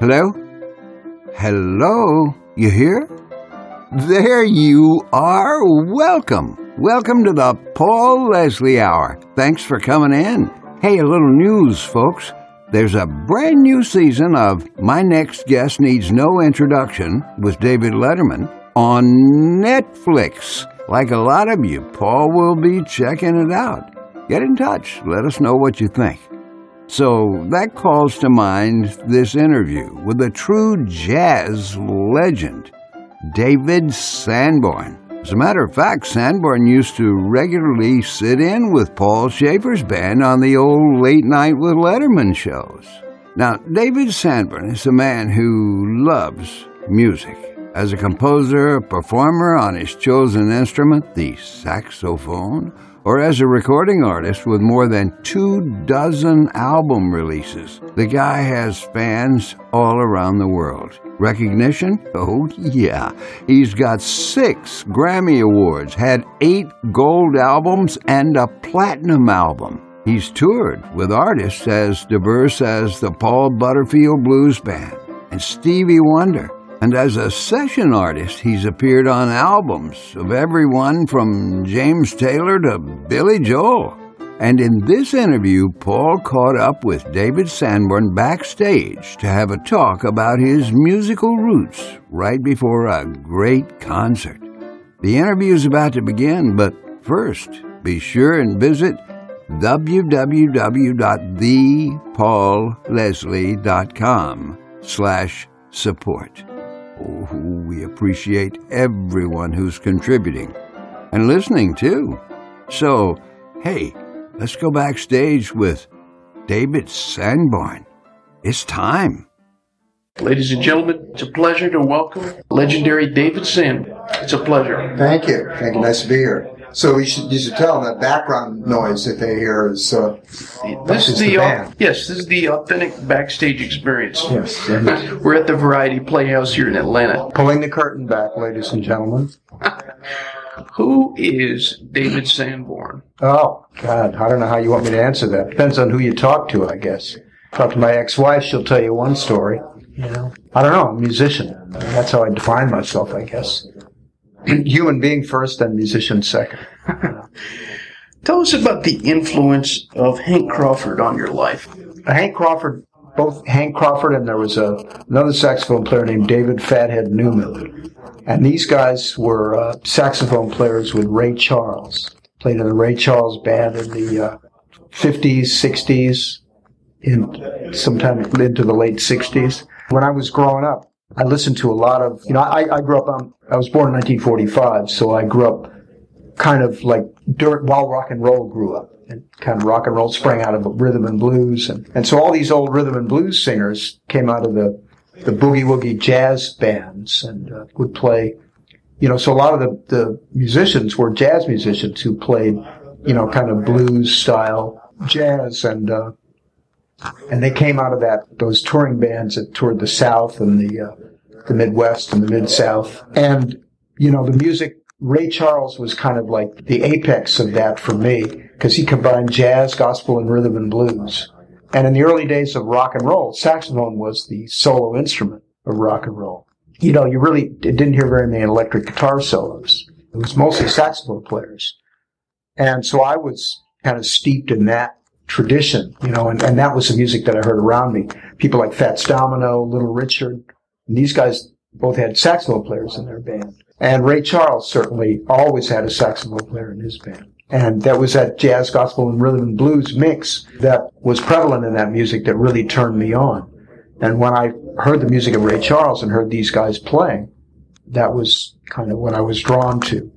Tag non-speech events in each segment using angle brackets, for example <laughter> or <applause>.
Hello? Hello? You here? There you are. Welcome. Welcome to the Paul Leslie Hour. Thanks for coming in. Hey, a little news, folks. There's a brand new season of My Next Guest Needs No Introduction with David Letterman on Netflix. Like a lot of you, Paul will be checking it out. Get in touch. Let us know what you think. So that calls to mind this interview with a true jazz legend, David Sanborn. As a matter of fact, Sanborn used to regularly sit in with Paul Shaffer's band on the old Late Night with Letterman shows. Now, David Sanborn is a man who loves music. As a composer, performer on his chosen instrument, the saxophone, or as a recording artist with more than two dozen album releases. The guy has fans all around the world. Recognition? Oh, yeah. He's got six Grammy Awards, had eight gold albums, and a platinum album. He's toured with artists as diverse as the Paul Butterfield Blues Band and Stevie Wonder. And as a session artist, he's appeared on albums of everyone from James Taylor to Billy Joel. And in this interview, Paul caught up with David Sanborn backstage to have a talk about his musical roots right before a great concert. The interview is about to begin, but first, be sure and visit www.thepaulleslie.com slash support. Oh, we appreciate everyone who's contributing and listening too. So, hey, let's go backstage with David Sanborn. It's time. Ladies and gentlemen, it's a pleasure to welcome legendary David Sanborn. It's a pleasure. Thank you. Thank you. Nice to be here. So you should, you should tell them that background noise that they hear is uh, This is the the, au- band. yes, this is the authentic backstage experience. yes. We're at the Variety Playhouse here in Atlanta. Pulling the curtain back, ladies and gentlemen. <laughs> Who is David Sanborn? Oh God, I don't know how you want me to answer that. Depends on who you talk to, I guess. Talk to my ex-wife, she'll tell you one story. You know, I don't know. I'm a musician. That's how I define myself, I guess. <clears throat> Human being first, then musician second. <laughs> Tell us about the influence of Hank Crawford on your life. Hank Crawford, both Hank Crawford and there was a, another saxophone player named David Fathead Newman. And these guys were uh, saxophone players with Ray Charles. Played in the Ray Charles band in the uh, 50s, 60s, in sometime into the late 60s. When I was growing up, I listened to a lot of, you know, I, I grew up on, I was born in 1945, so I grew up kind of like during, while rock and roll grew up. And kind of rock and roll sprang out of rhythm and blues. And, and so all these old rhythm and blues singers came out of the, the boogie woogie jazz bands and uh, would play, you know, so a lot of the, the musicians were jazz musicians who played, you know, kind of blues style jazz and, uh, and they came out of that, those touring bands that toured the South and the, uh, the Midwest and the Mid South. And, you know, the music, Ray Charles was kind of like the apex of that for me because he combined jazz, gospel, and rhythm and blues. And in the early days of rock and roll, saxophone was the solo instrument of rock and roll. You know, you really didn't hear very many electric guitar solos. It was mostly saxophone players. And so I was kind of steeped in that tradition, you know, and, and that was the music that I heard around me. People like Fats Domino, Little Richard, and these guys both had saxophone players in their band. And Ray Charles certainly always had a saxophone player in his band. And that was that jazz, gospel, and rhythm and blues mix that was prevalent in that music that really turned me on. And when I heard the music of Ray Charles and heard these guys playing, that was kind of what I was drawn to.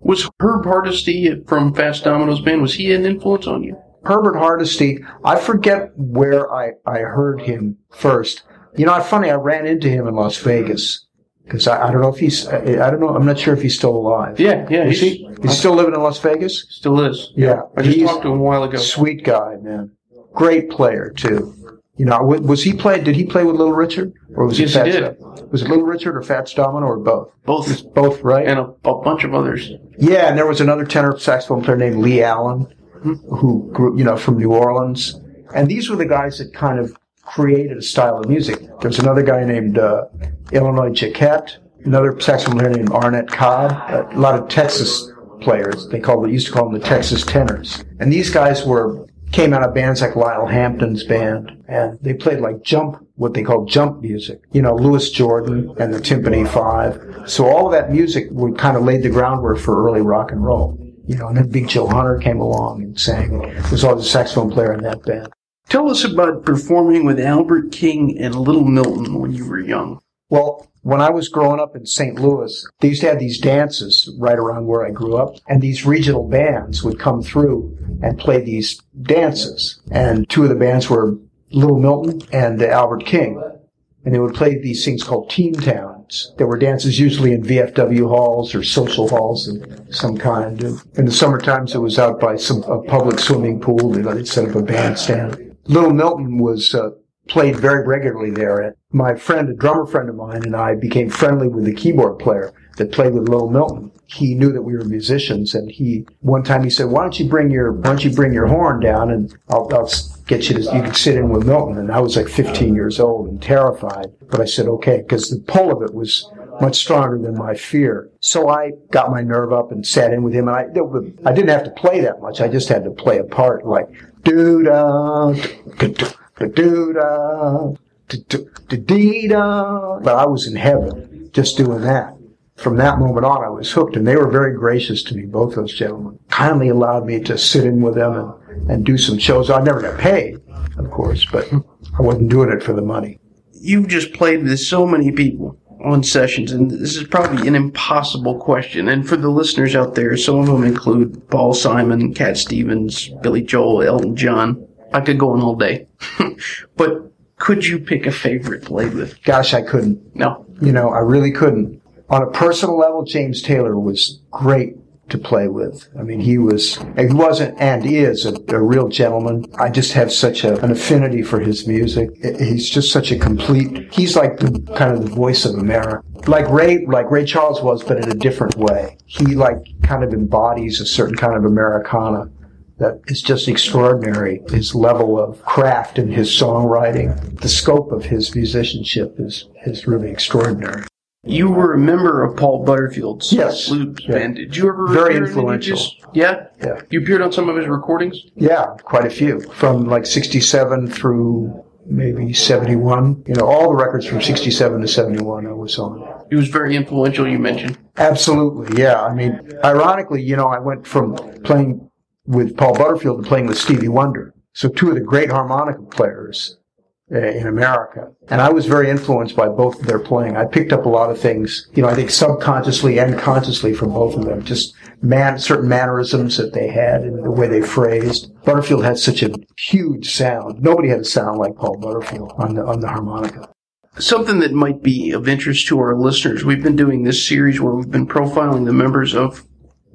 Was Herb Hardesty from Fats Domino's band, was he an influence on you? Herbert Hardesty, I forget where I, I heard him first. You know, funny, I ran into him in Las Vegas. Because I, I don't know if he's, I, I don't know, I'm not sure if he's still alive. Yeah, yeah, Is he's, he? He's still living in Las Vegas? still is. Yeah. I just He's- talked to him a while ago. Sweet guy, man. Great player, too. You know, wa- was he play, did he play with Little Richard? Or was Yes, it he Fats? Was it Little Richard or Fats Domino or both? Both. Both, right? And a, a bunch of others. Yeah, and there was another tenor saxophone player named Lee Allen, who grew, you know, from New Orleans. And these were the guys that kind of created a style of music. There's another guy named uh, Illinois Jacquet, another saxophone player named Arnett Cobb, a lot of Texas players. They call they used to call them the Texas tenors. And these guys were came out of bands like Lionel Hampton's band, and they played like jump, what they called jump music. You know, Louis Jordan and the Tympany Five. So all of that music would kind of laid the groundwork for early rock and roll. You know, and then Big Joe Turner came along and sang. Was always a saxophone player in that band. Tell us about performing with Albert King and Little Milton when you were young. Well, when I was growing up in St. Louis, they used to have these dances right around where I grew up, and these regional bands would come through and play these dances. And two of the bands were Little Milton and Albert King. And they would play these things called team There were dances usually in VFW halls or social halls of some kind. In the summer times, it was out by some a public swimming pool. They'd set up a bandstand. Little Milton was uh, played very regularly there. And my friend, a drummer friend of mine, and I became friendly with the keyboard player that played with Little Milton. He knew that we were musicians, and he one time he said, "Why don't you bring your Why don't you bring your horn down, and I'll, I'll get you to you can sit in with Milton." And I was like 15 years old and terrified, but I said, "Okay," because the pull of it was much stronger than my fear. So I got my nerve up and sat in with him, and I I didn't have to play that much. I just had to play a part like do da do da dee da. But I was in heaven just doing that. From that moment on, I was hooked, and they were very gracious to me. Both those gentlemen kindly allowed me to sit in with them and, and do some shows. I never got paid, of course, but I wasn't doing it for the money. You've just played with so many people on sessions, and this is probably an impossible question. And for the listeners out there, some of them include Paul Simon, Cat Stevens, Billy Joel, Elton John. I could go on all day. <laughs> but could you pick a favorite played with? Gosh, I couldn't. No. You know, I really couldn't. On a personal level, James Taylor was great to play with. I mean, he was, he wasn't and is a, a real gentleman. I just have such a, an affinity for his music. He's just such a complete, he's like the kind of the voice of America. Like Ray, like Ray Charles was, but in a different way. He like kind of embodies a certain kind of Americana that is just extraordinary. His level of craft and his songwriting, the scope of his musicianship is, is really extraordinary. You were a member of Paul Butterfield's yes. blues yeah. band. Did you ever very influential? Just, yeah, yeah. You appeared on some of his recordings. Yeah, quite a few from like '67 through maybe 71. You know, all the records from 67 to 71 I was on. He was very influential, you mentioned. Absolutely, yeah. I mean, ironically, you know, I went from playing with Paul Butterfield to playing with Stevie Wonder. So two of the great harmonica players in America. And I was very influenced by both of their playing. I picked up a lot of things, you know, I think subconsciously and consciously from both of them. Just man, certain mannerisms that they had and the way they phrased. Butterfield had such a huge sound. Nobody had a sound like Paul Butterfield on the, on the harmonica. Something that might be of interest to our listeners. We've been doing this series where we've been profiling the members of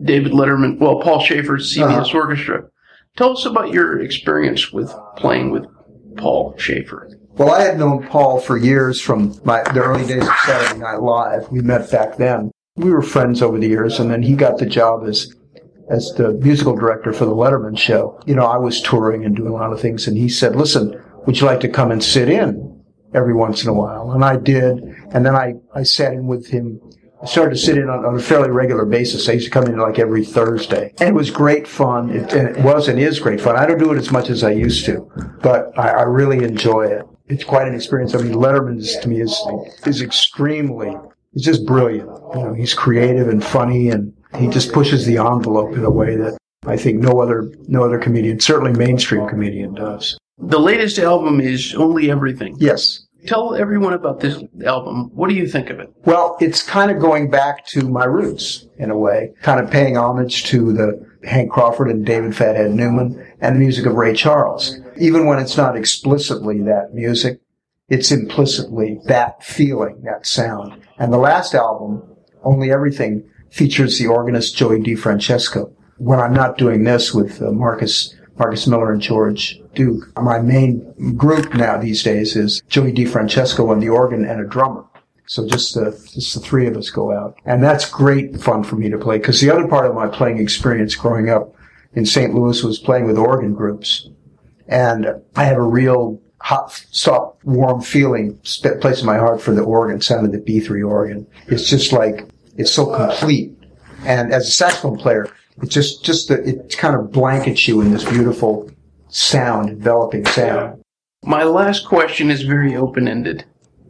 David Letterman, well, Paul Shaffer's CBS uh-huh. Orchestra. Tell us about your experience with playing with Paul Shaffer? Well, I had known Paul for years from my, the early days of Saturday Night Live. We met back then. We were friends over the years, and then he got the job as as the musical director for the Letterman show. You know, I was touring and doing a lot of things, and he said, "Listen, would you like to come and sit in every once in a while?" And I did, and then I I sat in with him I started to sit in on, on, a fairly regular basis. I used to come in like every Thursday. And it was great fun. It, and it was and is great fun. I don't do it as much as I used to, but I, I really enjoy it. It's quite an experience. I mean, Letterman to me is, is extremely, he's just brilliant. You know, he's creative and funny and he just pushes the envelope in a way that I think no other, no other comedian, certainly mainstream comedian does. The latest album is Only Everything. Yes. Tell everyone about this album. What do you think of it? Well, it's kind of going back to my roots in a way, kind of paying homage to the Hank Crawford and David Fathead Newman and the music of Ray Charles. Even when it's not explicitly that music, it's implicitly that feeling, that sound. And the last album, Only Everything, features the organist Joey DeFrancesco. When I'm not doing this with uh, Marcus Marcus Miller and George Duke. My main group now these days is Joey DeFrancesco on the organ and a drummer. So just the, just the three of us go out. And that's great fun for me to play because the other part of my playing experience growing up in St. Louis was playing with organ groups. And I have a real hot, soft, warm feeling, place in my heart for the organ, sound of the B3 organ. It's just like, it's so complete. And as a saxophone player, it just, just, the, it kind of blankets you in this beautiful sound, enveloping sound. My last question is very open ended.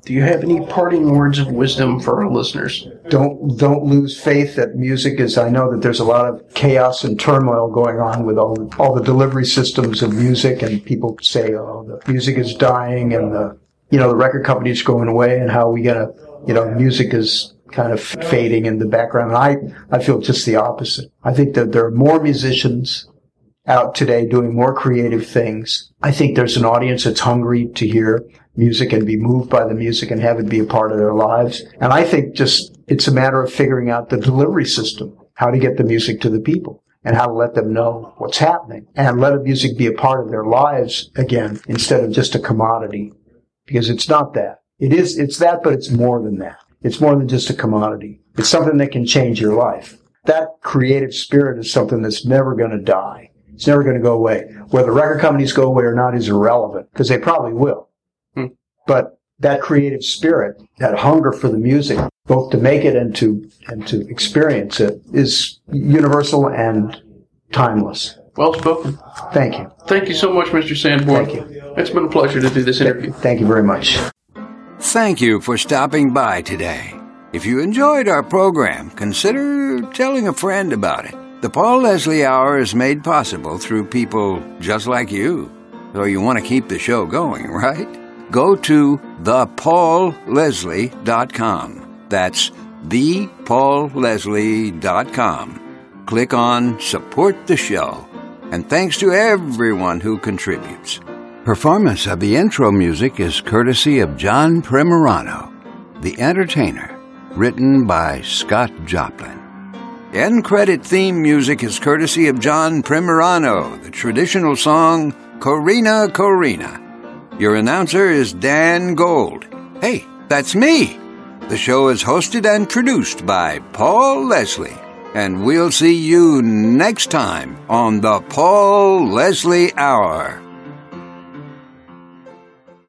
Do you have any parting words of wisdom for our listeners? Don't don't lose faith that music is. I know that there's a lot of chaos and turmoil going on with all the, all the delivery systems of music, and people say, "Oh, the music is dying," and the you know the record companies going away, and how are we gonna you know music is kind of fading in the background. And I I feel just the opposite. I think that there are more musicians out today doing more creative things. I think there's an audience that's hungry to hear music and be moved by the music and have it be a part of their lives. And I think just it's a matter of figuring out the delivery system, how to get the music to the people and how to let them know what's happening and let the music be a part of their lives again instead of just a commodity because it's not that. It is, it's that, but it's more than that. It's more than just a commodity. It's something that can change your life. That creative spirit is something that's never going to die. It's never going to go away. Whether record companies go away or not is irrelevant because they probably will. Hmm. But that creative spirit, that hunger for the music, both to make it and to and to experience it, is universal and timeless. Well spoken. Thank you. Thank you so much, Mr. Sanborn. Thank you. It's been a pleasure to do this interview. Thank you very much. Thank you for stopping by today. If you enjoyed our program, consider telling a friend about it. The Paul Leslie Hour is made possible through people just like you. So you want to keep the show going, <laughs> right? Go to thepaulleslie.com. That's thepaulleslie.com. Click on Support the Show. And thanks to everyone who contributes. Performance of the intro music is courtesy of John Primorano, The Entertainer, written by Scott Joplin. End credit theme music is courtesy of John Primorano, the traditional song Corina Corina. Your announcer is Dan Gold. Hey, that's me. The show is hosted and produced by Paul Leslie. And we'll see you next time on the Paul Leslie Hour.